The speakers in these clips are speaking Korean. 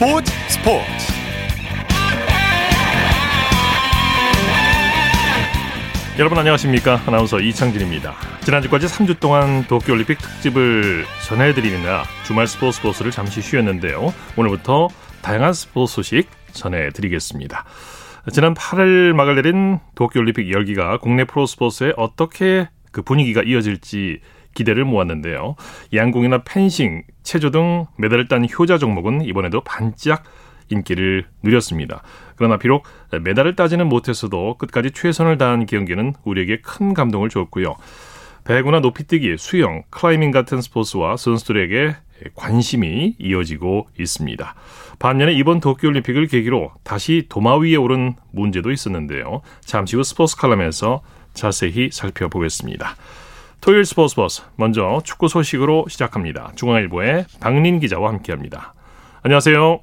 스포츠 스포츠. 여러분 안녕하십니까? 아나운서 이창진입니다. 지난주까지 3주 동안 도쿄올림픽 특집을 전해드리느라 주말 스포츠 스포츠를 잠시 쉬었는데요. 오늘부터 다양한 스포츠 소식 전해드리겠습니다. 지난 8일 막을 내린 도쿄올림픽 열기가 국내 프로스포츠에 어떻게 그 분위기가 이어질지 기대를 모았는데요. 양궁이나 펜싱, 체조 등 메달을 딴 효자 종목은 이번에도 반짝 인기를 누렸습니다. 그러나 비록 메달을 따지는 못했어도 끝까지 최선을 다한 경기는 우리에게 큰 감동을 줬고요. 배구나 높이뛰기, 수영, 클라이밍 같은 스포츠와 선수들에게 관심이 이어지고 있습니다. 반면에 이번 도쿄올림픽을 계기로 다시 도마 위에 오른 문제도 있었는데요. 잠시 후 스포츠 칼럼에서 자세히 살펴보겠습니다. 토요일 스포츠 버스 먼저 축구 소식으로 시작합니다. 중앙일보의 박린 기자와 함께합니다. 안녕하세요.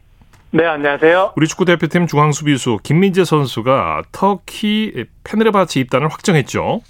네, 안녕하세요. 우리 축구 대표팀 중앙 수비수 김민재 선수가 터키 페네르바치 입단을 확정했죠.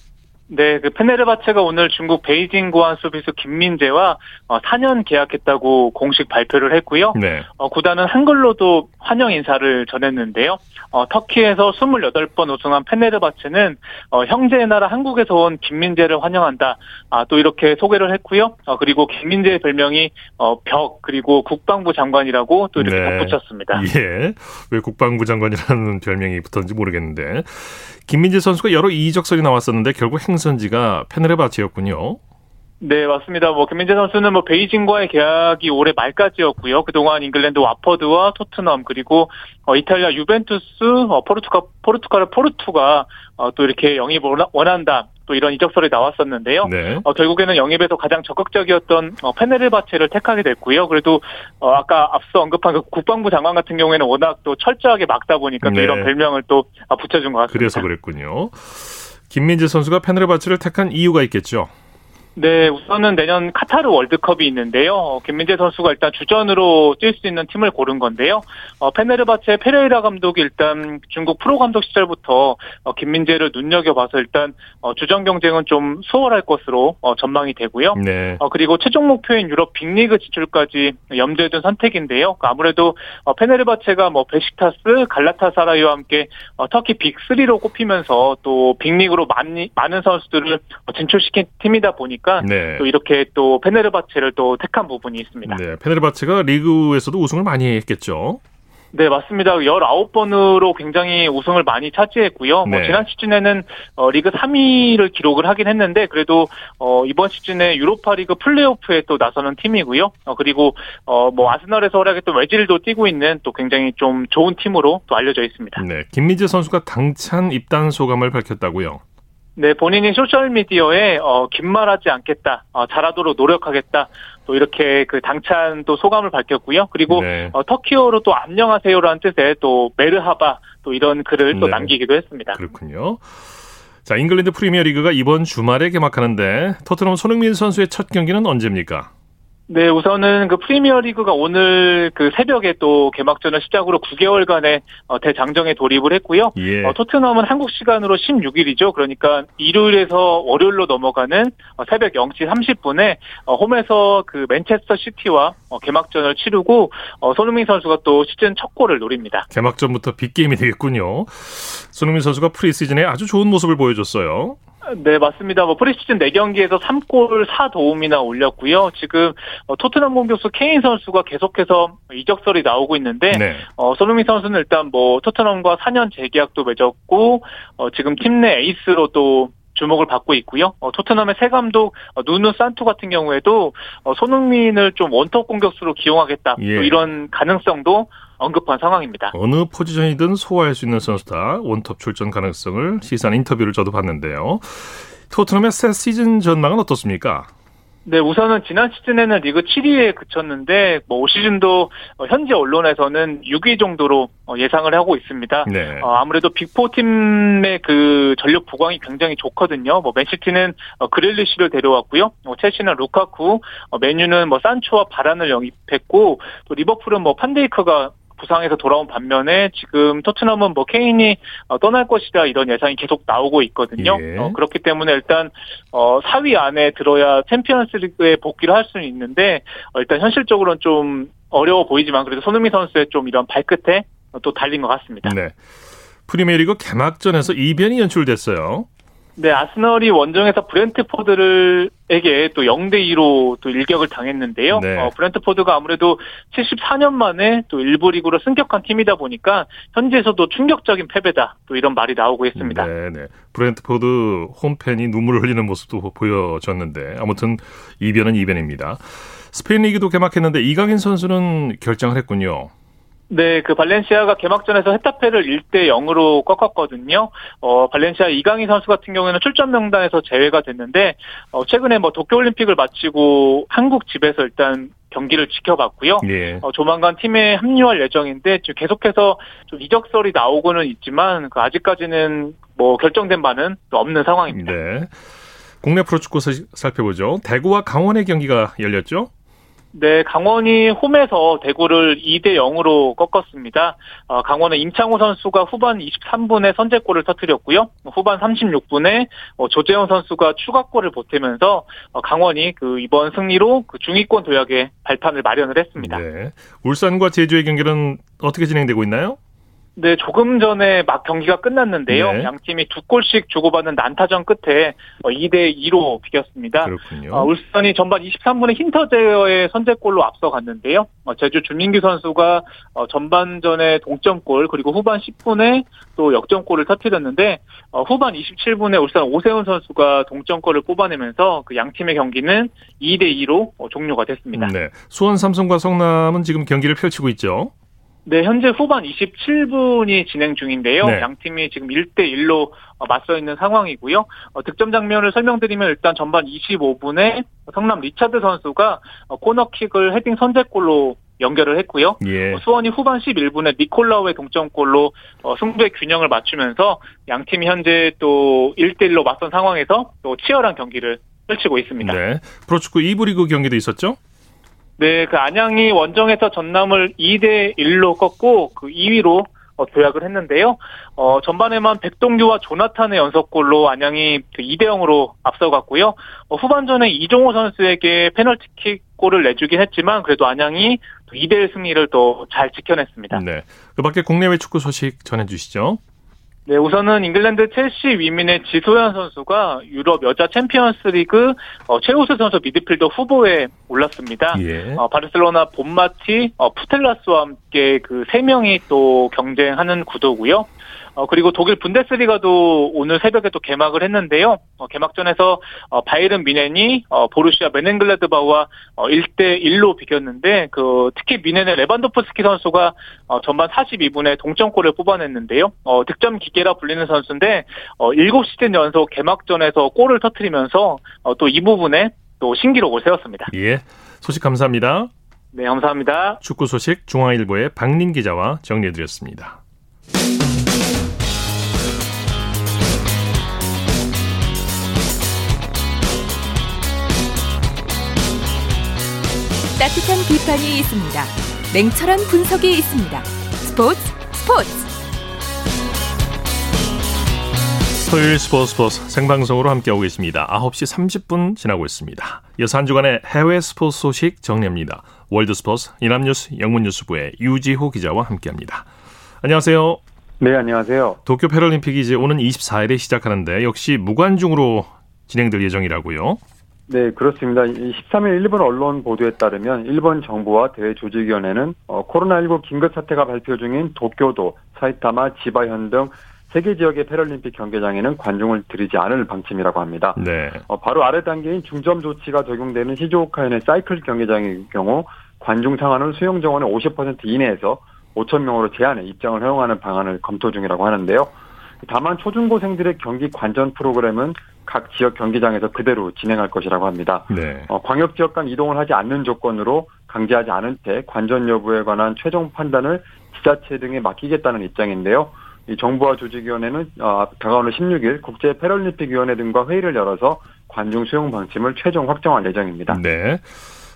네, 그 페네르바체가 오늘 중국 베이징 고안 수비수 김민재와 4년 어, 계약했다고 공식 발표를 했고요. 네. 어, 구단은 한글로도 환영 인사를 전했는데요. 어, 터키에서 28번 우승한 페네르바체는 어, 형제의 나라 한국에서 온 김민재를 환영한다. 아, 또 이렇게 소개를 했고요. 어, 그리고 김민재의 별명이 어, 벽 그리고 국방부 장관이라고 또 이렇게 네. 덧붙였습니다. 예, 왜 국방부 장관이라는 별명이 붙었는지 모르겠는데 김민재 선수가 여러 이적설이 나왔었는데 결국 행 선지가 페네르바체였군요. 네, 맞습니다. 뭐 김민재 선수는 뭐 베이징과의 계약이 올해 말까지였고요. 그동안 잉글랜드 와퍼드와 토트넘 그리고 어, 이탈리아 유벤투스, 어, 포르투갈 포르투갈 포르투가 어, 또 이렇게 영입 원한다. 또 이런 이적설이 나왔었는데요. 네. 어, 결국에는 영입에서 가장 적극적이었던 어, 페네르바체를 택하게 됐고요. 그래도 어, 아까 앞서 언급한 그 국방부 장관 같은 경우에는 워낙 또 철저하게 막다 보니까 네. 이런 별명을 또 아, 붙여준 것 같습니다. 그래서 그랬군요. 김민재 선수가 페네르바체를 택한 이유가 있겠죠. 네, 우선은 내년 카타르 월드컵이 있는데요. 어, 김민재 선수가 일단 주전으로 뛸 수 있는 팀을 고른 건데요. 어, 페네르바체 페레이라 감독이 일단 중국 프로 감독 시절부터 어, 김민재를 눈여겨봐서 일단 어, 주전 경쟁은 좀 수월할 것으로 어, 전망이 되고요. 네. 어, 그리고 최종 목표인 유럽 빅리그 진출까지 염두에 둔 선택인데요. 그 아무래도 어, 페네르바체가 뭐 베식타스, 갈라타사라이와 함께 어, 터키 빅3로 꼽히면서 또 빅리그로 많이, 많은 선수들을 진출시킨 팀이다 보니까 보니까 네. 또 이렇게 또 페네르바체를 또 택한 부분이 있습니다. 네, 페네르바체가 리그에서도 우승을 많이 했겠죠. 네, 맞습니다. 19번으로 굉장히 우승을 많이 차지했고요. 뭐 네. 뭐 지난 시즌에는 어, 리그 3위를 기록을 하긴 했는데 그래도 어, 이번 시즌에 유로파 리그 플레이오프에 또 나서는 팀이고요. 어, 그리고 어, 뭐 아스널에서 활약했던 외질도 뛰고 있는 또 굉장히 좀 좋은 팀으로 또 알려져 있습니다. 네, 김민재 선수가 당찬 입단 소감을 밝혔다고요. 네, 본인이 소셜미디어에, 어, 긴 말하지 않겠다, 어, 잘하도록 노력하겠다, 또 이렇게 그 당찬 또 소감을 밝혔고요. 그리고, 네. 어, 터키어로 또 안녕하세요라는 뜻의 또 메르하바, 또 이런 글을 네. 또 남기기도 했습니다. 그렇군요. 자, 잉글랜드 프리미어 리그가 이번 주말에 개막하는데, 토트넘 손흥민 선수의 첫 경기는 언제입니까? 네, 우선은 그 프리미어 리그가 오늘 그 새벽에 또 개막전을 시작으로 9개월간의 어, 대장정에 돌입을 했고요. 예. 어, 토트넘은 한국 시간으로 16일이죠. 그러니까 일요일에서 월요일로 넘어가는 어, 새벽 0시 30분에 어, 홈에서 그 맨체스터 시티와 어, 개막전을 치르고 어, 손흥민 선수가 또 시즌 첫 골을 노립니다. 개막전부터 빅게임이 되겠군요. 손흥민 선수가 프리시즌에 아주 좋은 모습을 보여줬어요. 네, 맞습니다. 뭐 프리시즌 4경기에서 3골 4도움이나 올렸고요. 지금 어, 토트넘 공격수 케인 선수가 계속해서 이적설이 나오고 있는데 네. 어, 손흥민 선수는 일단 뭐 토트넘과 4년 재계약도 맺었고 어, 지금 팀 내 에이스로 또 주목을 받고 있고요. 어, 토트넘의 새 감독 어, 누누 산투 같은 경우에도 어, 손흥민을 좀 원톱 공격수로 기용하겠다. 예. 이런 가능성도 언급한 상황입니다. 어느 포지션이든 소화할 수 있는 선수다. 원톱 출전 가능성을 시사한 인터뷰를 저도 봤는데요. 토트넘의 새 시즌 전망은 어떻습니까? 네, 우선은 지난 시즌에는 리그 7위에 그쳤는데 뭐 올 시즌도 현지 언론에서는 6위 정도로 어, 예상을 하고 있습니다. 네. 어, 아무래도 빅포 팀의 그 전력 보강이 굉장히 좋거든요. 뭐 맨시티는 어, 그릴리시를 데려왔고요. 뭐 첼시는 루카쿠, 어, 맨유는 뭐 산초와 바란을 영입했고 또 리버풀은 뭐 판데이크가 부상에서 돌아온 반면에 지금 토트넘은 뭐 케인이 어, 떠날 것이다 이런 예상이 계속 나오고 있거든요. 예. 어, 그렇기 때문에 일단 어, 4위 안에 들어야 챔피언스리그에 복귀를 할 수는 있는데 어, 일단 현실적으로는 좀 어려워 보이지만 그래도 손흥민 선수의 좀 이런 발끝에 또 달린 것 같습니다. 네. 프리미어리그 개막전에서 이변이 연출됐어요. 네, 아스널이 원정에서 브렌트포드를 에게 또 0대 2로 또 일격을 당했는데요. 네. 어, 브렌트포드가 아무래도 74년 만에 또 일부 리그로 승격한 팀이다 보니까 현지에서도 충격적인 패배다. 또 이런 말이 나오고 있습니다. 네, 네. 브렌트포드 홈팬이 눈물을 흘리는 모습도 보여졌는데 아무튼 이변은 이변입니다. 스페인 리그도 개막했는데 이강인 선수는 결정을 했군요. 네, 그 발렌시아가 개막전에서 헤타페를 1대 0으로 꺾었거든요. 어, 발렌시아 이강인 선수 같은 경우에는 출전 명단에서 제외가 됐는데 어, 최근에 뭐 도쿄 올림픽을 마치고 한국 집에서 일단 경기를 지켜봤고요. 예. 어, 조만간 팀에 합류할 예정인데 지금 계속해서 좀 이적설이 나오고는 있지만 그 아직까지는 뭐 결정된 바는 또 없는 상황입니다. 네. 국내 프로축구 살펴보죠. 대구와 강원의 경기가 열렸죠? 네, 강원이 홈에서 대구를 2대 0으로 꺾었습니다. 어, 강원은 임창호 선수가 후반 23분에 선제골을 터뜨렸고요. 후반 36분에 어, 조재현 선수가 추가골을 보태면서 어, 강원이 그 이번 승리로 그 중위권 도약의 발판을 마련을 했습니다. 네. 울산과 제주의 경기는 어떻게 진행되고 있나요? 네, 조금 전에 막 경기가 끝났는데요. 네. 양 팀이 두 골씩 주고받는 난타전 끝에 2대 2로 비겼습니다. 그렇군요. 어, 울산이 전반 23분에 힌터제어의 선제골로 앞서갔는데요. 어, 제주 준민규 선수가 어, 전반전에 동점골 그리고 후반 10분에 또 역전골을 터뜨렸는데 어, 후반 27분에 울산 오세훈 선수가 동점골을 뽑아내면서 그 양 팀의 경기는 2대 2로 어, 종료가 됐습니다. 네. 수원 삼성과 성남은 지금 경기를 펼치고 있죠. 네, 현재 후반 27분이 진행 중인데요. 네. 양 팀이 지금 1대 1로 맞서 있는 상황이고요. 어, 득점 장면을 설명드리면 일단 전반 25분에 성남 리차드 선수가 어, 코너킥을 헤딩 선제골로 연결을 했고요. 예. 어, 수원이 후반 11분에 니콜라우의 동점골로 어, 승부의 균형을 맞추면서 양 팀이 현재 또 1대 1로 맞선 상황에서 또 치열한 경기를 펼치고 있습니다. 네. 프로축구 2부 리그 경기도 있었죠? 네, 그 안양이 원정에서 전남을 2대 1로 꺾고 그 2위로 어, 도약을 했는데요. 어, 전반에만 백동규와 조나탄의 연속골로 안양이 그 2대 0으로 앞서갔고요. 어, 후반전에 이종호 선수에게 페널티킥 골을 내주긴 했지만 그래도 안양이 2대 1 승리를 또 잘 지켜냈습니다. 네. 그 밖에 국내외 축구 소식 전해 주시죠. 네, 우선은 잉글랜드 첼시 위민의 지소연 선수가 유럽 여자 챔피언스 리그 어, 최우수 선수 미드필더 후보에 올랐습니다. 예. 어, 바르셀로나 본마티, 어, 푸텔라스와 함께 그 세 명이 또 경쟁하는 구도고요. 어, 그리고 독일 분데스리가도 오늘 새벽에 또 개막을 했는데요. 어, 개막전에서 어, 바이른 미넨이 어, 보루시아 메넨글라드바와 어, 1대 1로 비겼는데 그 특히 미넨의 레반도프스키 선수가 어, 전반 42분에 동점골을 뽑아냈는데요. 어, 득점 기 계라 불리는 선수인데 어, 7시즌 연속 개막전에서 골을 터뜨리면서 어, 또이 부분에 또 신기록을 세웠습니다. 예. 소식 감사합니다. 네, 감사합니다. 축구 소식 중앙일보의 박린 기자와 정리해 드렸습니다. 따뜻한 비판이 있습니다. 냉철한 분석이 있습니다. 스포츠 스포츠 토요일 스포츠 스포츠 생방송으로 함께하고 계십니다. 9시 30분 지나고 있습니다. 이어서 한 주간의 해외 스포츠 소식 정리합니다. 월드 스포츠 연합뉴스 영문뉴스부의 유지호 기자와 함께합니다. 안녕하세요. 네, 안녕하세요. 도쿄 패럴림픽이 이제 오는 24일에 시작하는데 역시 무관중으로 진행될 예정이라고요. 네, 그렇습니다. 13일 일본 언론 보도에 따르면 일본 정부와 대회 조직위원회는 어, 코로나19 긴급 사태가 발표 중인 도쿄도, 사이타마, 지바현 등 세개 지역의 패럴림픽 경기장에는 관중을 들이지 않을 방침이라고 합니다. 네. 어, 바로 아래 단계인 중점 조치가 적용되는 시즈오카현의 사이클 경기장의 경우 관중 상한을 수용 정원의 50% 이내에서 5천 명으로 제한해 입장을 허용하는 방안을 검토 중이라고 하는데요. 다만 초중고생들의 경기 관전 프로그램은 각 지역 경기장에서 그대로 진행할 것이라고 합니다. 네. 어, 광역 지역 간 이동을 하지 않는 조건으로 강제하지 않을 때 관전 여부에 관한 최종 판단을 지자체 등에 맡기겠다는 입장인데요. 이 정부와 조직위원회는 어, 다가오는 16일 국제 패럴림픽위원회 등과 회의를 열어서 관중 수용 방침을 최종 확정할 예정입니다. 네.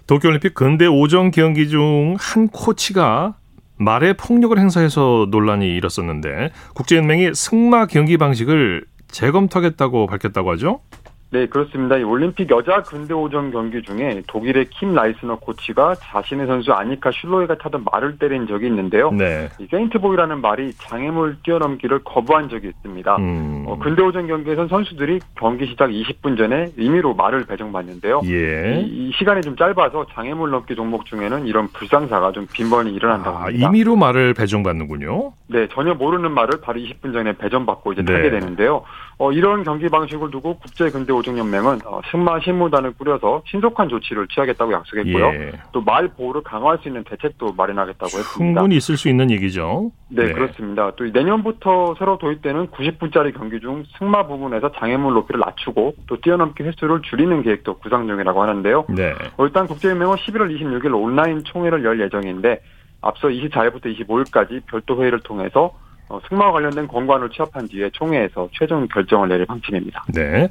도쿄올림픽 근대 오전 경기 중 한 코치가 말에 폭력을 행사해서 논란이 일었었는데 국제연맹이 승마 경기 방식을 재검토하겠다고 밝혔다고 하죠? 네, 그렇습니다. 이 올림픽 여자 근대 오종 경기 중에 독일의 킴 라이스너 코치가 자신의 선수 아니카 슐로이가 타던 말을 때린 적이 있는데요. 네. 이 세인트보이라는 말이 장애물 뛰어넘기를 거부한 적이 있습니다. 음. 어, 근대 오종 경기에선 선수들이 경기 시작 20분 전에 임의로 말을 배정받는데요. 예. 이, 이 시간이 좀 짧아서 장애물 넘기 종목 중에는 이런 불상사가 좀 빈번히 일어난다고 아, 합니다. 임의로 말을 배정받는군요. 네, 전혀 모르는 말을 바로 20분 전에 배정받고 이제 네. 타게 되는데요. 어, 이런 경기 방식을 두고 국제 근대 오종 연맹은 어, 승마 신무단을 꾸려서 신속한 조치를 취하겠다고 약속했고요. 예. 또 말 보호를 강화할 수 있는 대책도 마련하겠다고 했습니다. 충분히 있을 수 있는 얘기죠. 네, 그렇습니다. 또 내년부터 새로 도입되는 90분짜리 경기 중 승마 부분에서 장애물 높이를 낮추고 또 뛰어넘기 횟수를 줄이는 계획도 구상 중이라고 하는데요. 네. 어, 일단 국제연맹은 11월 26일 온라인 총회를 열 예정인데 앞서 24일부터 25일까지 별도 회의를 통해서 어, 승마와 관련된 권고안을 취합한 뒤에 총회에서 최종 결정을 내릴 방침입니다. 네.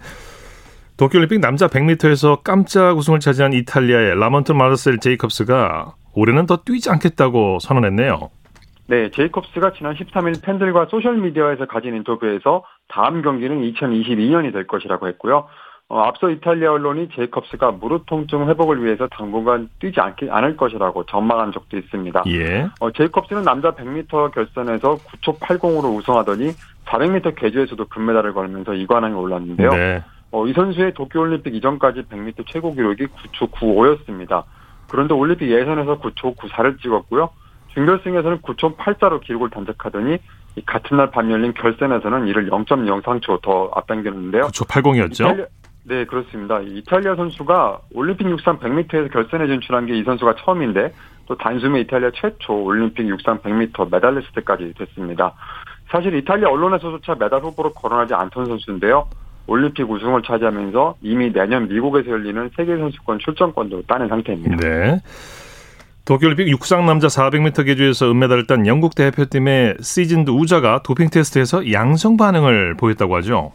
도쿄올림픽 남자 100m에서 깜짝 우승을 차지한 이탈리아의 라몬트 마르셀 제이컵스가 올해는 더 뛰지 않겠다고 선언했네요. 네, 제이콥스가 지난 13일 팬들과 소셜미디어에서 가진 인터뷰에서 다음 경기는 2022년이 될 것이라고 했고요. 어, 앞서 이탈리아 언론이 제이컵스가 무릎 통증 회복을 위해서 당분간 뛰지 않, 않을 것이라고 전망한 적도 있습니다. 예. 어, 제이컵스는 남자 100m 결선에서 9초 80으로 우승하더니 400m 계주에서도 금메달을 걸면서 이관왕에 올랐는데요. 네. 어, 이 선수의 도쿄올림픽 이전까지 100m 최고 기록이 9초 95였습니다. 그런데 올림픽 예선에서 9초 94를 찍었고요. 준결승에서는 9초 84로 기록을 단적하더니 이 같은 날 밤 열린 결선에서는 이를 0.03초 더 앞당겼는데요. 9초 80이었죠. 이탈리아- 네, 그렇습니다. 이 이탈리아 선수가 올림픽 육상 100m에서 결선에 진출한 게 이 선수가 처음인데 또 단숨에 이탈리아 최초 올림픽 육상 100m 메달리스트까지 됐습니다. 사실 이탈리아 언론에서조차 메달 후보로 거론하지 않던 선수인데요. 올림픽 우승을 차지하면서 이미 내년 미국에서 열리는 세계선수권 출전권도 따낸 상태입니다. 네. 도쿄올림픽 육상 남자 400m 계주에서 은메달을 딴 영국 대표팀의 시즌드 우자가 도핑 테스트에서 양성 반응을 보였다고 하죠.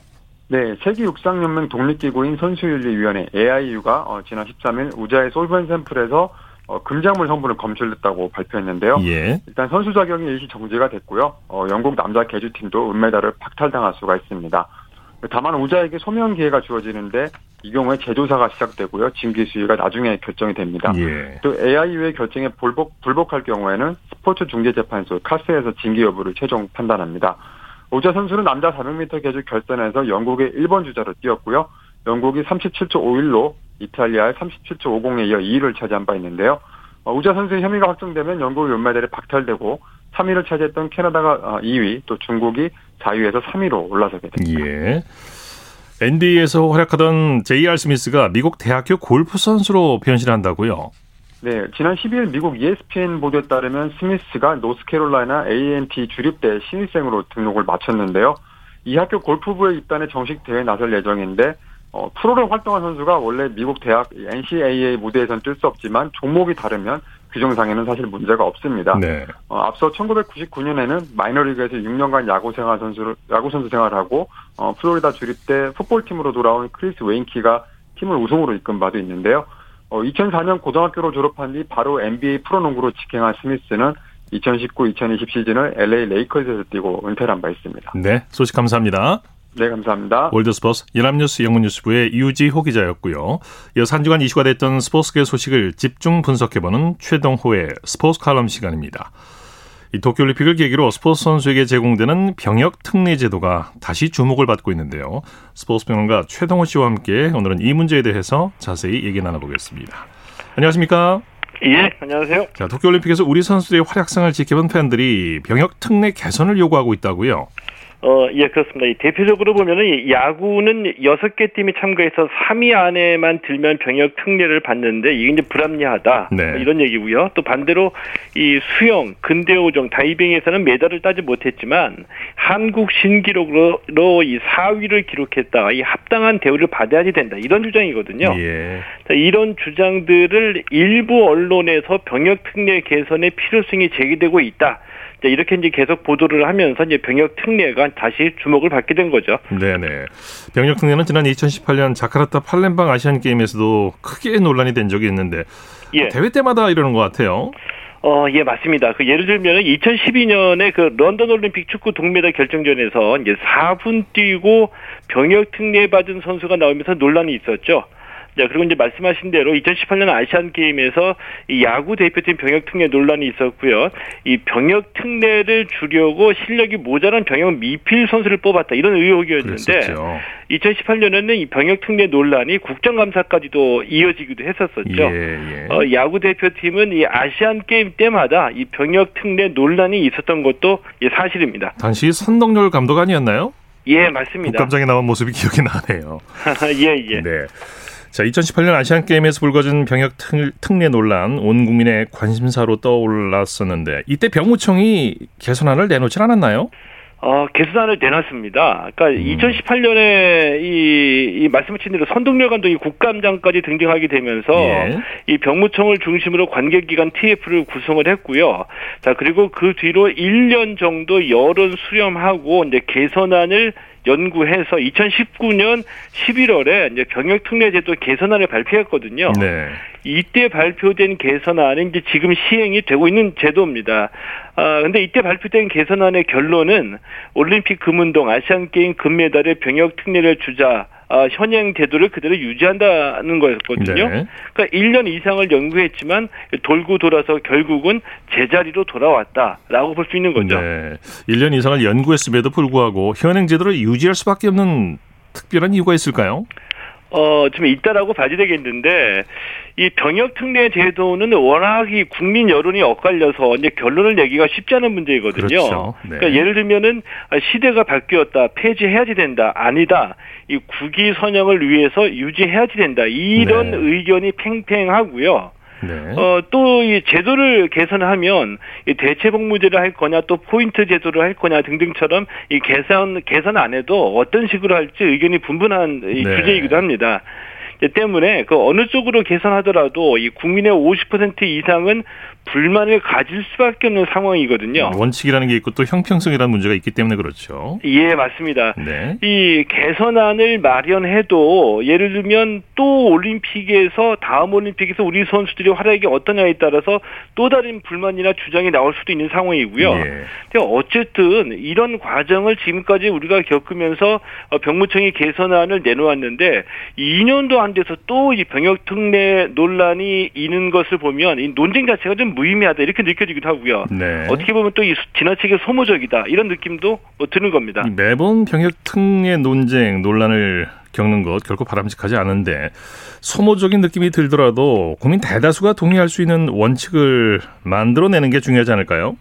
네, 세계육상연맹 독립기구인 선수윤리위원회 AIU가 어, 지난 13일 우자의 솔벤 샘플에서 어, 금작물 성분을 검출했다고 발표했는데요. 예. 일단 선수 자격이 일시 정지가 됐고요. 어, 영국 남자 계주팀도 은메달을 박탈당할 수가 있습니다. 다만 우자에게 소명 기회가 주어지는데 이 경우에 재조사가 시작되고요. 징계 수위가 나중에 결정이 됩니다. 예. 또 AIU의 결정에 불복, 불복할 경우에는 스포츠 중재재판소 카스에서 징계 여부를 최종 판단합니다. 오자 선수는 남자 400m 계주 결선에서 영국의 1번 주자로 뛰었고요. 영국이 37초 51로 이탈리아의 37초 50에 이어 2위를 차지한 바 있는데요. 어, 우자 선수의 혐의가 확정되면 영국의 은메달이 박탈되고 3위를 차지했던 캐나다가 2위, 또 중국이 4위에서 3위로 올라서게 됩니다. 예. NBA에서 활약하던 J.R. 스미스가 미국 대학교 골프 선수로 변신한다고요. 네, 지난 12일 미국 ESPN 보도에 따르면 스미스가 노스캐롤라이나 A&T 주립대 신입생으로 등록을 마쳤는데요. 이 학교 골프부에 입단해 정식 대회에 나설 예정인데 어, 프로로 활동한 선수가 원래 미국 대학 NCAA 무대에선 뛸 수 없지만 종목이 다르면 규정상에는 사실 문제가 없습니다. 네. 어, 앞서 1999년에는 마이너리그에서 6년간 야구 생활 선수를 야구 선수 생활하고 어, 플로리다 주립대 풋볼팀으로 돌아온 크리스 웨인키가 팀을 우승으로 이끈 바도 있는데요. 어, 2004년 고등학교를 졸업한 뒤 바로 NBA 프로농구로 직행한 스미스는 2019-2020 시즌을 LA 레이커즈에서 뛰고 은퇴를 한 바 있습니다. 네. 소식 감사합니다. 네, 감사합니다. 월드스포츠 연합뉴스 영문뉴스부의 유지호 기자였고요. 이어서 한 주간 이슈가 됐던 스포츠계 소식을 집중 분석해보는 최동호의 스포츠 칼럼 시간입니다. 이 도쿄올림픽을 계기로 스포츠 선수에게 제공되는 병역 특례 제도가 다시 주목을 받고 있는데요. 스포츠 평론가 최동호 씨와 함께 오늘은 이 문제에 대해서 자세히 얘기 나눠보겠습니다. 안녕하십니까? 예, 안녕하세요. 자, 도쿄올림픽에서 우리 선수들의 활약상을 지켜본 팬들이 병역 특례 개선을 요구하고 있다고요. 어, 예, 그렇습니다. 이 대표적으로 보면은 이 야구는 여섯 개 팀이 참가해서 3위 안에만 들면 병역 특례를 받는데 이게 이제 불합리하다. 네. 뭐 이런 얘기고요. 또 반대로 이 수영, 근대오종, 다이빙에서는 메달을 따지 못했지만 한국 신기록으로 이 4위를 기록했다. 이 합당한 대우를 받아야지 된다. 이런 주장이거든요. 예. 자, 이런 주장들을 일부 언론에서 병역 특례 개선의 필요성이 제기되고 있다. 자, 이렇게 이제 계속 보도를 하면서 이제 병역 특례가 다시 주목을 받게 된 거죠. 네네. 병역 특례는 지난 2018년 자카르타 팔렘방 아시안 게임에서도 크게 논란이 된 적이 있는데 예. 대회 때마다 이러는 것 같아요. 어, 예, 맞습니다. 그 예를 들면 2012년에 그 런던 올림픽 축구 동메달 결정전에서 이제 4분 뛰고 병역 특례 받은 선수가 나오면서 논란이 있었죠. 자, 그리고 이제 말씀하신 대로 2018년 아시안 게임에서 이 야구 대표팀 병역 특례 논란이 있었고요. 이 병역 특례를 주려고 실력이 모자란 병역 미필 선수를 뽑았다 이런 의혹이었는데 그랬었죠. 2018년에는 이 병역 특례 논란이 국정감사까지도 이어지기도 했었었죠. 예, 예. 어, 야구 대표팀은 이 아시안 게임 때마다 이 병역 특례 논란이 있었던 것도 예, 사실입니다. 당시 선동열 감독 아니었나요? 예, 맞습니다. 국감장에 나온 모습이 기억이 나네요. 예, 예. 네. 자, 2018년 아시안 게임에서 불거진 병역 특, 특례 논란 온 국민의 관심사로 떠올랐었는데 이때 병무청이 개선안을 내놓질 않았나요? 어, 개선안을 내놨습니다. 그러니까 음. 2018년에 이, 이 말씀하신 대로 선동열 감독이 국감장까지 등장하게 되면서 예. 이 병무청을 중심으로 관계기관 TF를 구성을 했고요. 자, 그리고 그 뒤로 1년 정도 여론 수렴하고 이제 개선안을 연구해서 2019년 11월에 이제 병역 특례 제도 개선안을 발표했거든요. 네. 이때 발표된 개선안은 이제 지금 시행이 되고 있는 제도입니다. 아, 근데 이때 발표된 개선안의 결론은 올림픽 금운동, 아시안 게임 금메달의 병역 특례를 주자 아, 현행 제도를 그대로 유지한다는 거였거든요. 네. 그러니까 1년 이상을 연구했지만 돌고 돌아서 결국은 제자리로 돌아왔다라고 볼 수 있는 거죠. 네. 1년 이상을 연구했음에도 불구하고 현행 제도를 유지할 수밖에 없는 특별한 이유가 있을까요? 어, 좀 있다라고 봐야 되겠는데, 이 병역 특례 제도는 워낙 이 국민 여론이 엇갈려서 이제 결론을 내기가 쉽지 않은 문제이거든요. 그렇죠. 네. 그러니까 예를 들면은 아, 시대가 바뀌었다, 폐지해야지 된다, 아니다, 이 국위 선영을 위해서 유지해야지 된다, 이런 네. 의견이 팽팽하고요. 네. 어, 또 이 제도를 개선하면 이 대체복무제를 할 거냐 또 포인트 제도를 할 거냐 등등처럼 이 개선 개선 안 해도 어떤 식으로 할지 의견이 분분한 이 네. 주제이기도 합니다. 이 때문에 그 어느 쪽으로 개선하더라도 이 국민의 50% 이상은 불만을 가질 수밖에 없는 상황이거든요. 원칙이라는 게 있고 또 형평성이라는 문제가 있기 때문에 그렇죠. 예, 맞습니다. 네. 이 개선안을 마련해도 예를 들면 또 올림픽에서 다음 올림픽에서 우리 선수들의 활약이 어떠냐에 따라서 또 다른 불만이나 주장이 나올 수도 있는 상황이고요. 예. 근데 어쨌든 이런 과정을 지금까지 우리가 겪으면서 어, 병무청이 개선안을 내놓았는데 2년도 안 돼서 또 이 병역 특례 논란이 있는 것을 보면 이 논쟁 자체가 좀 무의미하다 이렇게 느껴지기도 하고요. 네. 어떻게 보면 또 이 지나치게 소모적이다 이런 느낌도 어, 드는 겁니다. 이 매번 병역 특례 논쟁 논란을 겪는 것 결코 바람직하지 않은데 소모적인 느낌이 들더라도 국민 대다수가 동의할 수 있는 원칙을 만들어내는 게 중요하지 않을까요?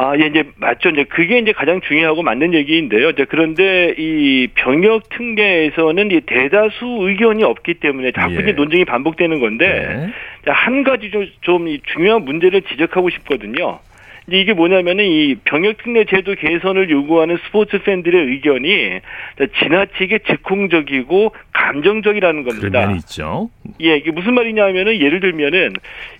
아, 예, 이제 맞죠. 이제 그게 이제 가장 중요하고 맞는 얘기인데요. 이제 그런데 이 병역 특례에서는 이 대다수 의견이 없기 때문에 자꾸 예. 이제 논쟁이 반복되는 건데 네. 자, 한 가지 좀, 좀이 중요한 문제를 지적하고 싶거든요. 이제 이게 뭐냐면은 이 병역 특례 제도 개선을 요구하는 스포츠 팬들의 의견이 지나치게 즉흥적이고 감정적이라는 그런 겁니다. 면이 있죠. 예, 이게 무슨 말이냐면은 예를 들면은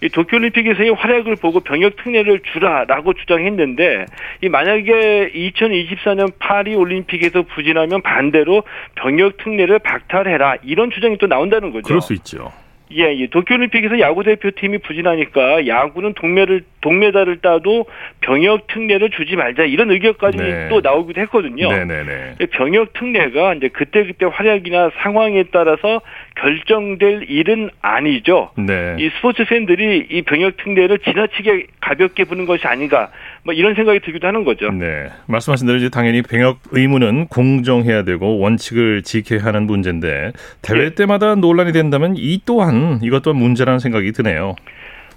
이 도쿄올림픽에서의 활약을 보고 병역 특례를 주라라고 주장했는데 이 만약에 2024년 파리 올림픽에서 부진하면 반대로 병역 특례를 박탈해라 이런 주장이 또 나온다는 거죠. 그럴 수 있죠. 예, 예. 도쿄올림픽에서 야구 대표팀이 부진하니까 야구는 동메를 동메달을 따도 병역 특례를 주지 말자 이런 의견까지 네. 또 나오기도 했거든요. 네네네. 병역 특례가 이제 그때 그때 활약이나 상황에 따라서 결정될 일은 아니죠. 네. 이 스포츠 팬들이 이 병역 특례를 지나치게 가볍게 보는 것이 아닌가 뭐 이런 생각이 들기도 하는 거죠. 네. 말씀하신 대로 이제 당연히 병역 의무는 공정해야 되고 원칙을 지켜야 하는 문제인데 대회 예. 때마다 논란이 된다면 이 또한 이것 또한 문제라는 생각이 드네요.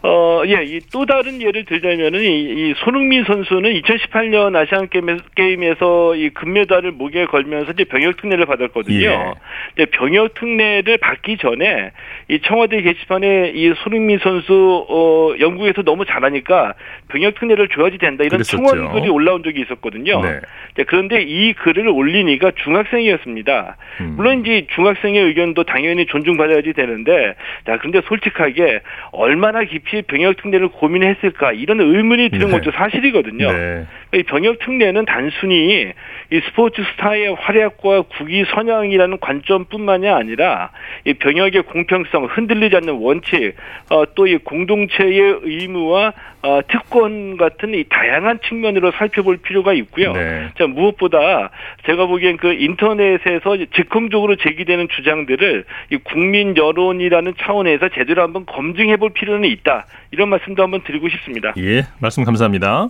어, 예, 이 또 다른 예를 들자면은 이, 이 손흥민 선수는 2018년 아시안 게임에서, 게임에서 이 금메달을 목에 걸면서 이제 병역 특례를 받았거든요. 예. 근데 병역 특례를 받기 전에 이 청와대 게시판에 이 손흥민 선수 어 영국에서 너무 잘하니까 병역 특례를 줘야지 된다 이런 그랬었죠. 청원 글이 올라온 적이 있었거든요. 네. 자, 그런데 이 글을 올리니까 중학생이었습니다. 음. 물론 이제 중학생의 의견도 당연히 존중받아야지 되는데, 자, 그런데 솔직하게 얼마나 깊이 병역 특례를 고민했을까 이런 의문이 드는 네. 것도 사실이거든요. 네. 이 병역 특례는 단순히 이 스포츠 스타의 활약과 국위 선양이라는 관점뿐만이 아니라 이 병역의 공평성, 흔들리지 않는 원칙, 어, 또 이 공동체의 의무와 어, 특권 같은 이 다양한 측면으로 살펴볼 필요가 있고요. 네. 자 무엇보다 제가 보기엔 그 인터넷에서 즉흥적으로 제기되는 주장들을 이 국민 여론이라는 차원에서 제대로 한번 검증해 볼 필요는 있다. 이런 말씀도 한번 드리고 싶습니다. 예, 말씀 감사합니다.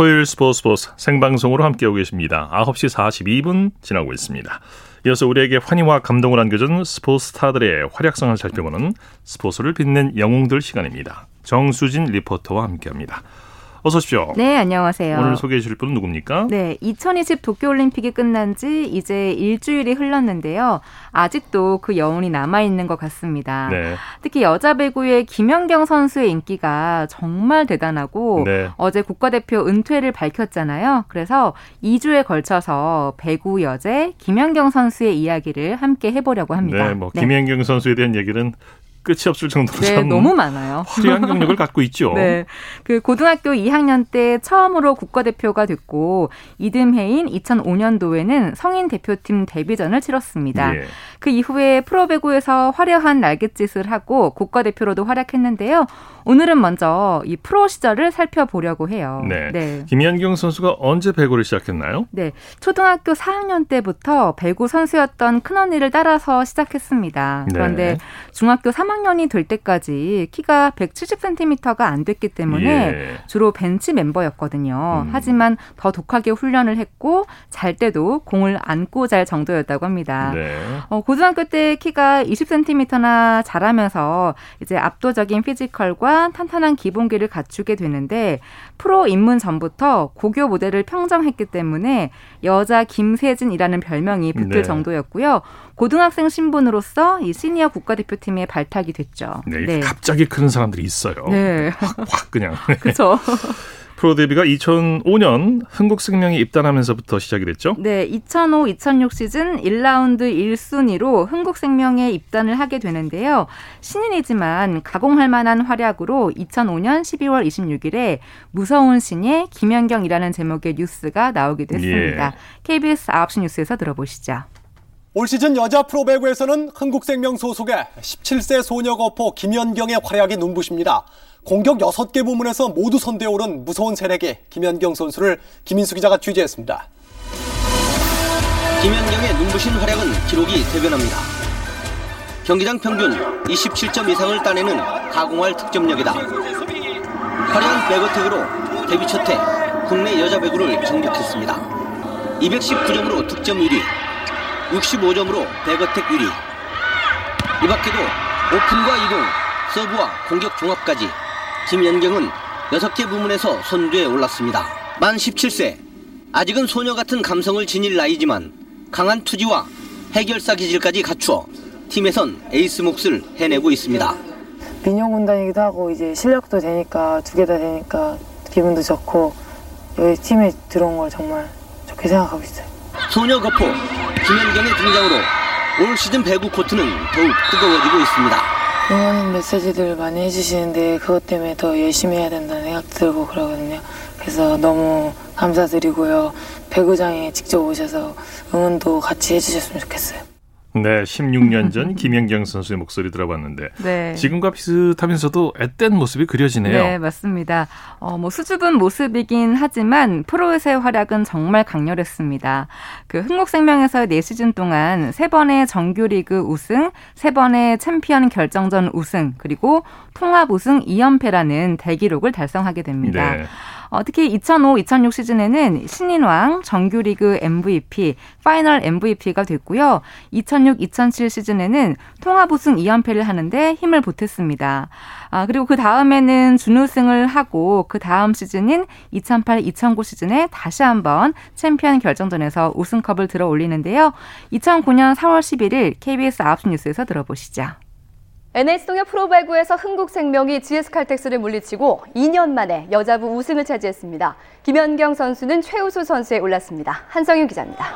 토요일 스포츠 스포츠 생방송으로 함께하고 계십니다. 9시 42분 지나고 있습니다. 이어서 우리에게 환희와 감동을 안겨준 스포츠 스타들의 활약상을 살펴보는 스포츠를 빛낸 영웅들 시간입니다. 정수진 리포터와 함께합니다. 어서 오십시오. 네, 안녕하세요. 오늘 소개해 주실 분은 누굽니까? 네, 2020 도쿄올림픽이 끝난 지 이제 일주일이 흘렀는데요. 아직도 그 여운이 남아있는 것 같습니다. 네. 특히 여자 배구의 김연경 선수의 인기가 정말 대단하고 네. 어제 국가대표 은퇴를 밝혔잖아요. 그래서 2주에 걸쳐서 배구 여제 김연경 선수의 이야기를 함께 해보려고 합니다. 네, 뭐 김연경 선수에 대한 얘기는 끝이 없을 정도로 네, 참 너무 많아요. 화려한 경력을 갖고 있죠. 네. 그 고등학교 2학년 때 처음으로 국가대표가 됐고 이듬해인 2005년도에는 성인 대표팀 데뷔전을 치렀습니다. 예. 그 이후에 프로배구에서 화려한 날갯짓을 하고 국가대표로도 활약했는데요. 오늘은 먼저 이 프로 시절을 살펴보려고 해요. 네. 네. 김연경 선수가 언제 배구를 시작했나요? 네. 초등학교 4학년 때부터 배구 선수였던 큰언니를 따라서 시작했습니다. 그런데 네. 중학교 3학년 이 될 때까지 키가 170cm가 안 됐기 때문에 예. 주로 벤치 멤버였거든요. 음. 하지만 더 독하게 훈련을 했고 잘 때도 공을 안고 잘 정도였다고 합니다. 네. 어, 고등학교 때 키가 20cm나 자라면서 이제 압도적인 피지컬과 탄탄한 기본기를 갖추게 되는데 프로 입문 전부터 고교 모델을 평정했기 때문에 여자 김세진이라는 별명이 붙을 네. 정도였고요. 고등학생 신분으로서 이 시니어 국가대표팀에 발탁이 됐죠. 네, 갑자기 크는 사람들이 있어요. 네. 확 그냥. 그렇죠. 프로 데뷔가 2005년 흥국생명에 입단하면서부터 시작이 됐죠. 네, 2005-2006 시즌 1라운드 1순위로 흥국생명에 입단을 하게 되는데요. 신인이지만 가공할 만한 활약으로 2005년 12월 26일에 무서운 신의 김연경이라는 제목의 뉴스가 나오게 됐습니다. 예. KBS 9시 뉴스에서 들어보시죠. 올 시즌 여자 프로배구에서는 흥국생명 소속의 17세 소녀 거포 김연경의 활약이 눈부십니다. 공격 6개 부문에서 모두 선두에 오른 무서운 세력의 김연경 선수를 김인수 기자가 취재했습니다. 김연경의 눈부신 활약은 기록이 대변합니다. 경기당 평균 27점 이상을 따내는 가공할 득점력이다. 화려한 백어택으로 데뷔 첫해 국내 여자 배구를 정복했습니다. 219점으로 득점 1위, 65점으로 백어택 1위. 이 밖에도 오픈과 이동, 서브와 공격 종합까지 김연경은 6개 부문에서 선두에 올랐습니다. 만 17세, 아직은 소녀 같은 감성을 지닐 나이지만 강한 투지와 해결사 기질까지 갖추어 팀에선 에이스 몫을 해내고 있습니다. 미녀 군단이기도 하고 이제 실력도 되니까 두 개 다 되니까 기분도 좋고 여기 팀에 들어온 걸 정말 좋게 생각하고 있어요. 소녀 거포 김연경의 등장으로 올 시즌 배구 코트는 더욱 뜨거워지고 있습니다. 응원 메시지들 많이 해주시는데 그것 때문에 더 열심히 해야 된다는 생각 들고 그러거든요. 그래서 너무 감사드리고요. 배구장에 직접 오셔서 응원도 같이 해주셨으면 좋겠어요. 네, 16년 전 김연경 선수의 목소리 들어봤는데 네. 지금과 비슷하면서도 앳된 모습이 그려지네요. 네, 맞습니다. 어, 뭐 수줍은 모습이긴 하지만 프로에서의 활약은 정말 강렬했습니다. 그 흥국생명에서 4시즌 동안 3번의 정규리그 우승, 3번의 챔피언 결정전 우승, 그리고 통합 우승 2연패라는 대기록을 달성하게 됩니다. 네. 어, 특히 2005, 2006 시즌에는 신인왕, 정규리그 MVP, 파이널 MVP가 됐고요. 2006, 2007 시즌에는 통합 우승 2연패를 하는데 힘을 보탰습니다. 아, 그리고 그 다음에는 준우승을 하고 그 다음 시즌인 2008, 2009 시즌에 다시 한번 챔피언 결정전에서 우승컵을 들어 올리는데요. 2009년 4월 11일 KBS 9시 뉴스에서 들어보시죠. NH동의 프로배구에서 흥국생명이 GS칼텍스를 물리치고 2년 만에 여자부 우승을 차지했습니다. 김연경 선수는 최우수 선수에 올랐습니다. 한성윤 기자입니다.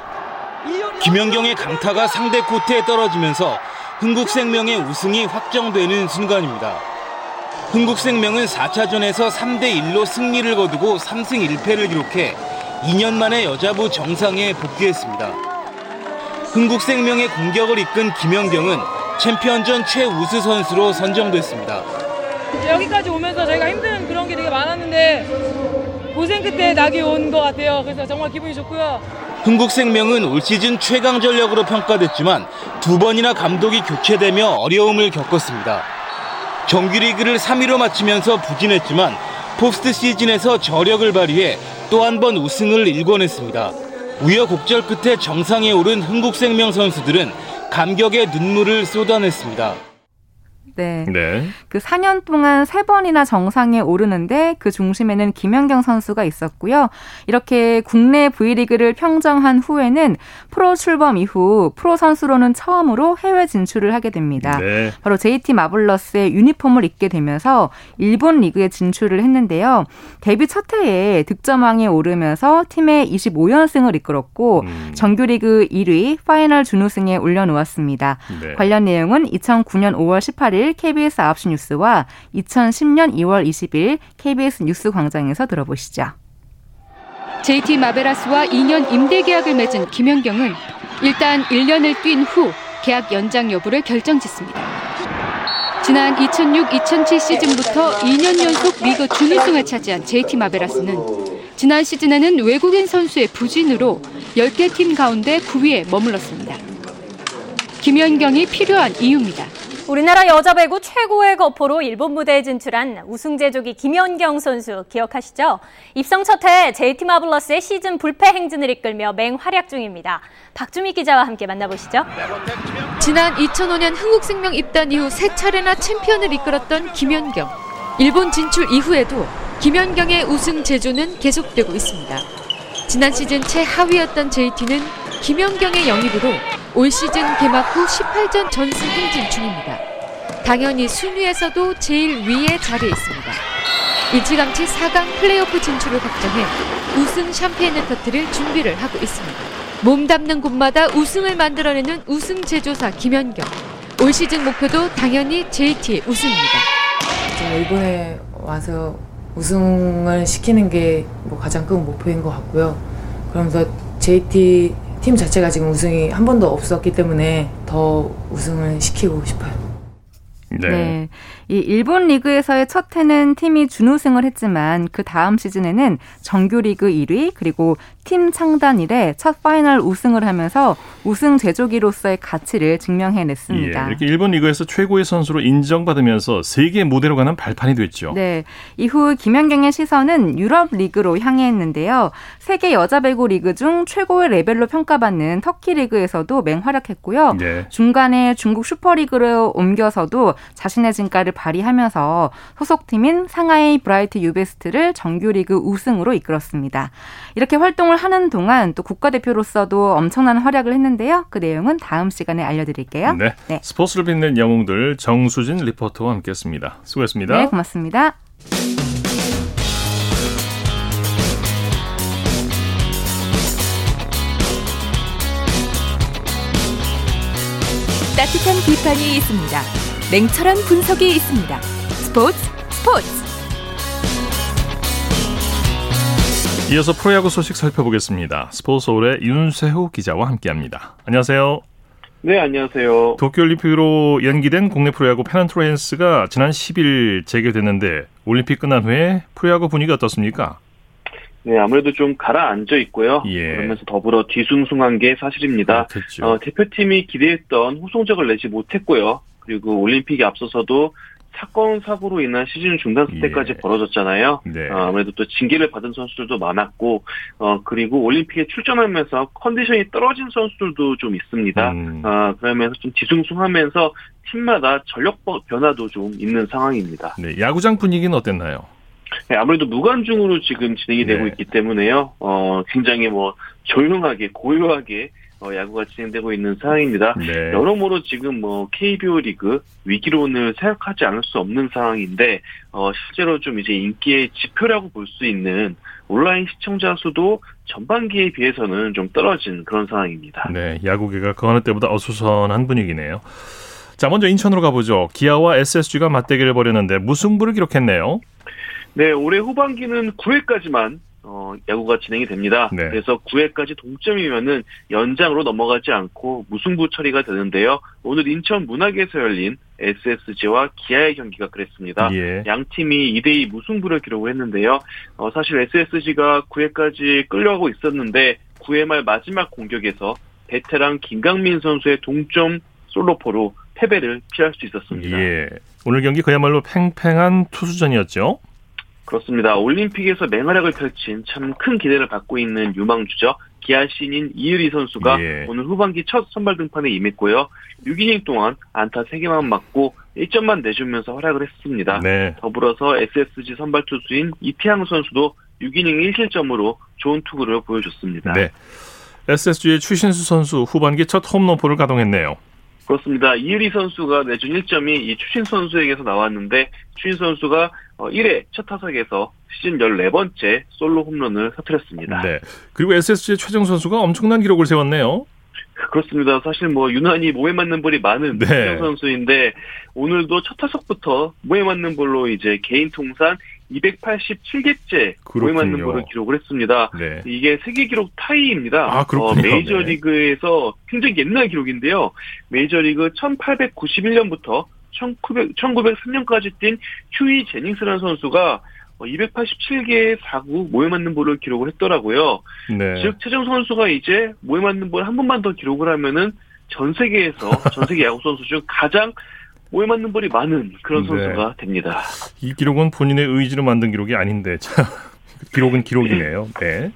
김연경의 강타가 상대 코트에 떨어지면서 흥국생명의 우승이 확정되는 순간입니다. 흥국생명은 4차전에서 3대 1로 승리를 거두고 3승 1패를 기록해 2년 만에 여자부 정상에 복귀했습니다. 흥국생명의 공격을 이끈 김연경은 챔피언전 최우수 선수로 선정됐습니다. 여기까지 오면서 저희가 힘든 그런 게 되게 많았는데 고생 끝에 낙이 온 것 같아요. 그래서 정말 기분이 좋고요. 흥국생명은 올 시즌 최강 전력으로 평가됐지만 두 번이나 감독이 교체되며 어려움을 겪었습니다. 정규리그를 3위로 마치면서 부진했지만 포스트 시즌에서 저력을 발휘해 또 한 번 우승을 일궈냈습니다. 우여곡절 끝에 정상에 오른 흥국생명 선수들은 감격의 눈물을 쏟아냈습니다. 네. 네. 그 4년 동안 3번이나 정상에 오르는데 그 중심에는 김연경 선수가 있었고요. 이렇게 국내 V리그를 평정한 후에는 프로 출범 이후 프로 선수로는 처음으로 해외 진출을 하게 됩니다. 네. 바로 JT 마블러스의 유니폼을 입게 되면서 일본 리그에 진출을 했는데요. 데뷔 첫 해에 득점왕에 오르면서 팀의 25연승을 이끌었고 음. 정규리그 1위 파이널 준우승에 올려놓았습니다. 네. 관련 내용은 2009년 5월 18일 1일 KBS 9시 뉴스와 2010년 2월 20일 KBS 뉴스 광장에서 들어보시죠. JT 마베라스와 2년 임대 계약을 맺은 김연경은 일단 1년을 뛴 후 계약 연장 여부를 결정짓습니다. 지난 2006-2007 시즌부터 2년 연속 리그 준우승을 차지한 JT 마베라스는 지난 시즌에는 외국인 선수의 부진으로 10개 팀 가운데 9위에 머물렀습니다. 김연경이 필요한 이유입니다. 우리나라 여자 배구 최고의 거포로 일본 무대에 진출한 우승 제조기 김연경 선수 기억하시죠? 입성 첫 해 JT 마블러스의 시즌 불패 행진을 이끌며 맹활약 중입니다. 박주미 기자와 함께 만나보시죠. 지난 2005년 흥국생명 입단 이후 세 차례나 챔피언을 이끌었던 김연경. 일본 진출 이후에도 김연경의 우승 제조는 계속되고 있습니다. 지난 시즌 최하위였던 JT는 김연경의 영입으로 올 시즌 개막 후 18전 전승 행진 중입니다. 당연히 순위에서도 제일 위에 자리에 있습니다. 일찌감치 4강 플레이오프 진출을 확정해 우승 샴페인을 터뜨릴 준비를 하고 있습니다. 몸 담는 곳마다 우승을 만들어내는 우승 제조사 김연경. 올 시즌 목표도 당연히 JT의 우승입니다. 이번에 와서 우승을 시키는 게 뭐 가장 큰 목표인 것 같고요. 그러면서 JT 팀 자체가 지금 우승이 한 번도 없었기 때문에 더 우승을 시키고 싶어요. 네. 네. 이 일본 리그에서의 첫 해는 팀이 준우승을 했지만 그 다음 시즌에는 정규리그 1위 그리고 팀 창단 이래 첫 파이널 우승을 하면서 우승 제조기로서의 가치를 증명해냈습니다. 예, 이렇게 일본 리그에서 최고의 선수로 인정받으면서 세계 무대로 가는 발판이 됐죠. 네. 이후 김연경의 시선은 유럽 리그로 향해 있는데요. 세계 여자 배구 리그 중 최고의 레벨로 평가받는 터키 리그에서도 맹활약했고요. 네. 중간에 중국 슈퍼리그로 옮겨서도 자신의 진가를 발휘하면서 소속팀인 상하이 브라이트 유베스트를 정규리그 우승으로 이끌었습니다. 이렇게 활동을 하는 동안 또 국가대표로서도 엄청난 활약을 했는데요. 그 내용은 다음 시간에 알려드릴게요. 네. 네. 스포츠를 빛낸 영웅들 정수진 리포터와 함께했습니다. 수고했습니다. 네, 고맙습니다. 따뜻한 비판이 있습니다. 냉철한 분석이 있습니다. 스포츠 스포츠 이어서 프로야구 소식 살펴보겠습니다. 스포츠서울의 윤세호 기자와 함께합니다. 안녕하세요. 네, 안녕하세요. 도쿄올림픽으로 연기된 국내 프로야구 페넌트레이스가 지난 10일 재개됐는데 올림픽 끝난 후에 프로야구 분위기 어떻습니까? 네, 아무래도 좀 가라앉아 있고요. 예. 그러면서 더불어 뒤숭숭한 게 사실입니다. 어, 대표팀이 기대했던 호성적을 내지 못했고요. 그리고 올림픽에 앞서서도 사건 사고로 인한 시즌 중단 사태까지 예. 벌어졌잖아요. 네. 어, 아무래도 또 징계를 받은 선수들도 많았고 어, 그리고 올림픽에 출전하면서 컨디션이 떨어진 선수들도 좀 있습니다. 음. 어, 그러면서 좀 뒤숭숭하면서 팀마다 전력 변화도 좀 있는 상황입니다. 네, 야구장 분위기는 어땠나요? 네, 아무래도 무관중으로 지금 진행이 되고 네. 있기 때문에요. 어, 굉장히 뭐 조용하게 고요하게 어, 야구가 진행되고 있는 상황입니다. 네. 여러모로 지금 뭐 KBO 리그 위기론을 생각하지 않을 수 없는 상황인데 어, 실제로 좀 이제 인기의 지표라고 볼 수 있는 온라인 시청자 수도 전반기에 비해서는 좀 떨어진 그런 상황입니다. 네, 야구계가 그 어느 때보다 어수선한 분위기네요. 자, 먼저 인천으로 가보죠. 기아와 SSG가 맞대결을 벌였는데 무승부를 기록했네요. 네, 올해 후반기는 9회까지만 어, 야구가 진행이 됩니다. 네. 그래서 9회까지 동점이면은 연장으로 넘어가지 않고 무승부 처리가 되는데요. 오늘 인천 문학에서 열린 SSG와 기아의 경기가 그랬습니다. 예. 양 팀이 2대2 무승부를 기록을 했는데요. 어, 사실 SSG가 9회까지 끌려가고 있었는데 9회 말 마지막 공격에서 베테랑 김강민 선수의 동점 솔로포로 패배를 피할 수 있었습니다. 예. 오늘 경기 그야말로 팽팽한 투수전이었죠. 그렇습니다. 올림픽에서 맹활약을 펼친 참 큰 기대를 받고 있는 유망주죠. 기아 신인 이유리 선수가 예. 오늘 후반기 첫 선발 등판에 임했고요. 6이닝 동안 안타 3개만 맞고 1점만 내주면서 활약을 했습니다. 네. 더불어서 SSG 선발 투수인 이태양 선수도 6이닝 1실점으로 좋은 투구를 보여줬습니다. 네. SSG의 추신수 선수 후반기 첫 홈런포를 가동했네요. 그렇습니다. 이유리 선수가 내준 1점이 이 추신 선수에게서 나왔는데 추신 선수가 1회 어, 첫 타석에서 시즌 14번째 솔로 홈런을 터뜨렸습니다. 네. 그리고 SSG의 최정 선수가 엄청난 기록을 세웠네요. 그렇습니다. 사실 뭐 유난히 몸에 맞는 볼이 많은 네. 최정 선수인데 오늘도 첫 타석부터 몸에 맞는 볼로 이제 개인 통산 287개째 몸에 맞는 볼을 기록을 했습니다. 네. 이게 세계 기록 타이입니다. 아, 어, 메이저 리그에서 굉장히 옛날 기록인데요. 메이저 리그 1891년부터 1900, 1903년까지 뛴 휴이 제닝스라는 선수가 287개의 어, 사구 모에 맞는 볼을 기록을 했더라고요. 네. 즉 최정 선수가 이제 모에 맞는 볼 한 번만 더 기록을 하면은 전 세계에서 전 세계 야구 선수 중 가장 맞는 볼이 많은 그런 네. 선수가 됩니다. 이 기록은 본인의 의지로 만든 기록이 아닌데 참 기록은 기록이네요. 네.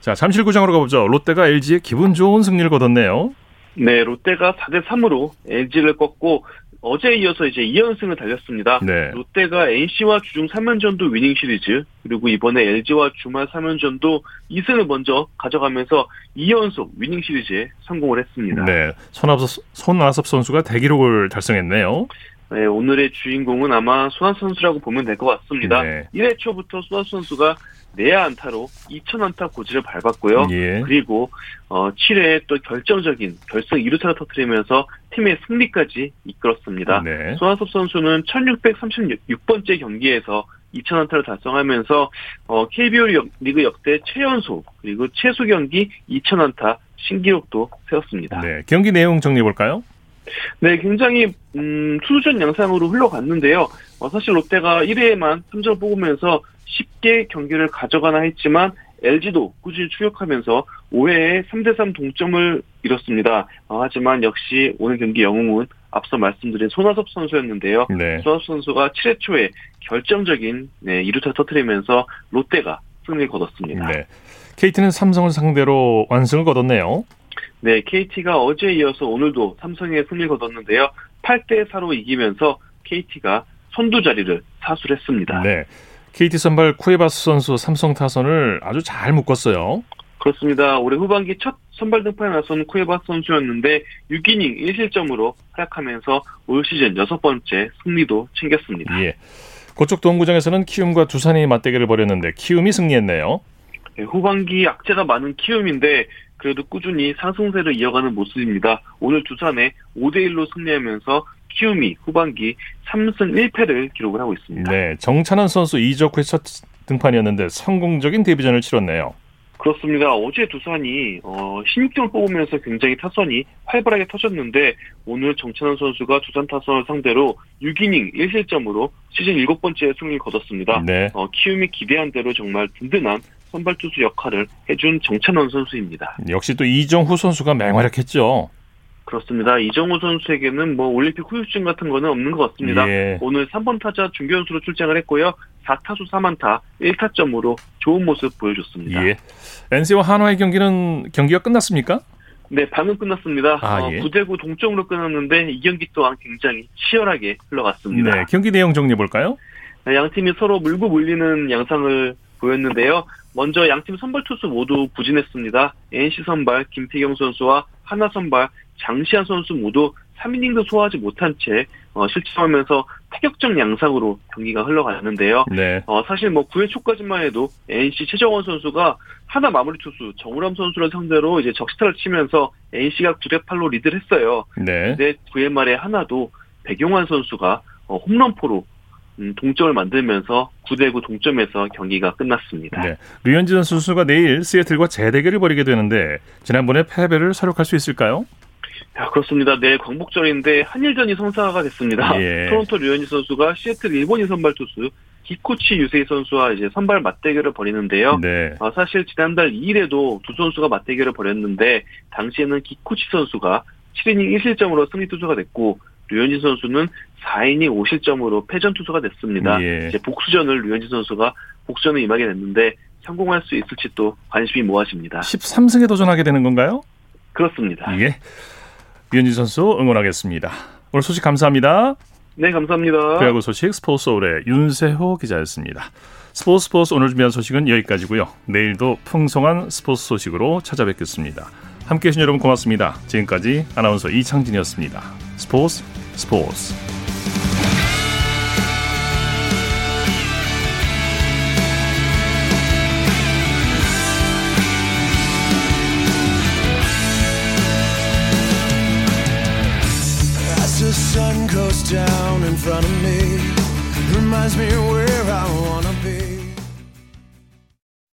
자 잠실구장으로 가보죠. 롯데가 LG에 기분 좋은 승리를 거뒀네요. 네, 롯데가 4대 3으로 LG를 꺾고 어제 이어서 이제 2연승을 달렸습니다. 네. 롯데가 NC와 주중 3연전도 위닝 시리즈 그리고 이번에 LG와 주말 3연전도 2승을 먼저 가져가면서 2연속 위닝 시리즈에 성공을 했습니다. 네, 손아섭, 손아섭 선수가 대기록을 달성했네요. 네, 오늘의 주인공은 아마 손아섭 선수라고 보면 될 것 같습니다. 네. 1회 초부터 손아섭 선수가 내야 안타로 2천안타 고지를 밟았고요. 예. 그리고 어 7회에 또 결정적인 결승 2루타를 터뜨리면서 팀의 승리까지 이끌었습니다. 네. 손아섭 선수는 1636번째 경기에서 2천안타를 달성하면서 어 KBO 리그 역대 최연소 그리고 최소 경기 2천안타 신기록도 세웠습니다. 네, 경기 내용 정리해 볼까요? 네, 굉장히 음, 투수전 양상으로 흘러갔는데요. 어, 사실 롯데가 1회에만 3점을 뽑으면서 쉽게 경기를 가져가나 했지만 LG도 꾸준히 추격하면서 5회에 3대3 동점을 이뤘습니다. 어, 하지만 역시 오늘 경기 영웅은 앞서 말씀드린 손아섭 선수였는데요. 네. 손아섭 선수가 7회 초에 결정적인 네, 2루타 터트리면서 롯데가 승리를 거뒀습니다. 네. KT는 삼성을 상대로 완승을 거뒀네요. 네, KT가 어제 이어서 오늘도 삼성에 승리를 거뒀는데요. 8대 4로 이기면서 KT가 선두 자리를 사수했습니다. 네. KT 선발 쿠에바스 선수 삼성 타선을 아주 잘 묶었어요. 그렇습니다. 올해 후반기 첫 선발 등판에 나선 쿠에바스 선수였는데 6이닝 1실점으로 활약하면서 올 시즌 여섯 번째 승리도 챙겼습니다. 예. 그쪽 동구장에서는 키움과 두산이 맞대결을 벌였는데 키움이 승리했네요. 네, 후반기 악재가 많은 키움인데 그래도 꾸준히 상승세를 이어가는 모습입니다. 오늘 두산에 5대1로 승리하면서 키움이 후반기 3승 1패를 기록을 하고 있습니다. 네, 정찬환 선수 이적 후첫 등판이었는데 성공적인 데뷔전을 치렀네요. 그렇습니다. 어제 두산이 어, 16점을 뽑으면서 굉장히 타선이 활발하게 터졌는데 오늘 정찬환 선수가 두산 타선을 상대로 6이닝 1실점으로 시즌 7번째 승리를 거뒀습니다. 네. 어, 키움이 기대한 대로 정말 든든한 선발 투수 역할을 해준 정찬원 선수입니다. 역시 또 이정후 선수가 맹활약했죠. 그렇습니다. 이정우 선수에게는 뭐 올림픽 후유증 같은 거는 없는 것 같습니다. 예. 오늘 3번 타자 중견수로 출장을 했고요. 4타수 4만타 1타점으로 좋은 모습 보여줬습니다. 예. NC와 한화의 경기는 경기가 끝났습니까? 네, 방금 끝났습니다. 아, 어, 예. 9대9 동점으로 끝났는데 이 경기 또한 굉장히 치열하게 흘러갔습니다. 네, 경기 내용 정리해 볼까요? 네, 양 팀이 서로 물고 물리는 양상을 보였는데요. 먼저 양팀 선발 투수 모두 부진했습니다. NC 선발 김태경 선수와 하나 선발 장시환 선수 모두 3이닝도 소화하지 못한 채 어, 실점하면서 타격적 양상으로 경기가 흘러갔는데요. 네. 어, 사실 뭐 9회 초까지만 해도 NC 최정원 선수가 하나 마무리 투수 정우람 선수를 상대로 이제 적시타를 치면서 NC가 9대 8로 리드를 했어요. 네. 근데 9회 말에 하나도 백용환 선수가 어, 홈런포로 음, 동점을 만들면서 9대9 동점에서 경기가 끝났습니다. 네. 류현진 선수가 내일 시애틀과 재대결을 벌이게 되는데 지난번에 패배를 사록할 수 있을까요? 야, 그렇습니다. 내일 광복절인데 한일전이 성사가 됐습니다. 예. 토론토 류현진 선수가 시애틀 일본인 선발 투수 기코치 유세이 선수와 이제 선발 맞대결을 벌이는데요. 네. 어, 사실 지난달 2일에도 두 선수가 맞대결을 벌였는데 당시에는 기코치 선수가 7이닝 1실점으로 승리 투수가 됐고 류현진 선수는 4이닝 5실점으로 패전 투수가 됐습니다. 예. 이제 복수전을 류현진 선수가 복수전에 임하게 됐는데 성공할 수 있을지 또 관심이 모아집니다. 13승에 도전하게 되는 건가요? 그렇습니다. 예. 류현진 선수 응원하겠습니다. 오늘 소식 감사합니다. 네, 감사합니다. 프야구 소식 스포츠 서울의 윤세호 기자였습니다. 스포츠 스포츠 오늘 준비한 소식은 여기까지고요. 내일도 풍성한 스포츠 소식으로 찾아뵙겠습니다. 함께해 주신 여러분 고맙습니다. 지금까지 아나운서 이창진이었습니다. 스포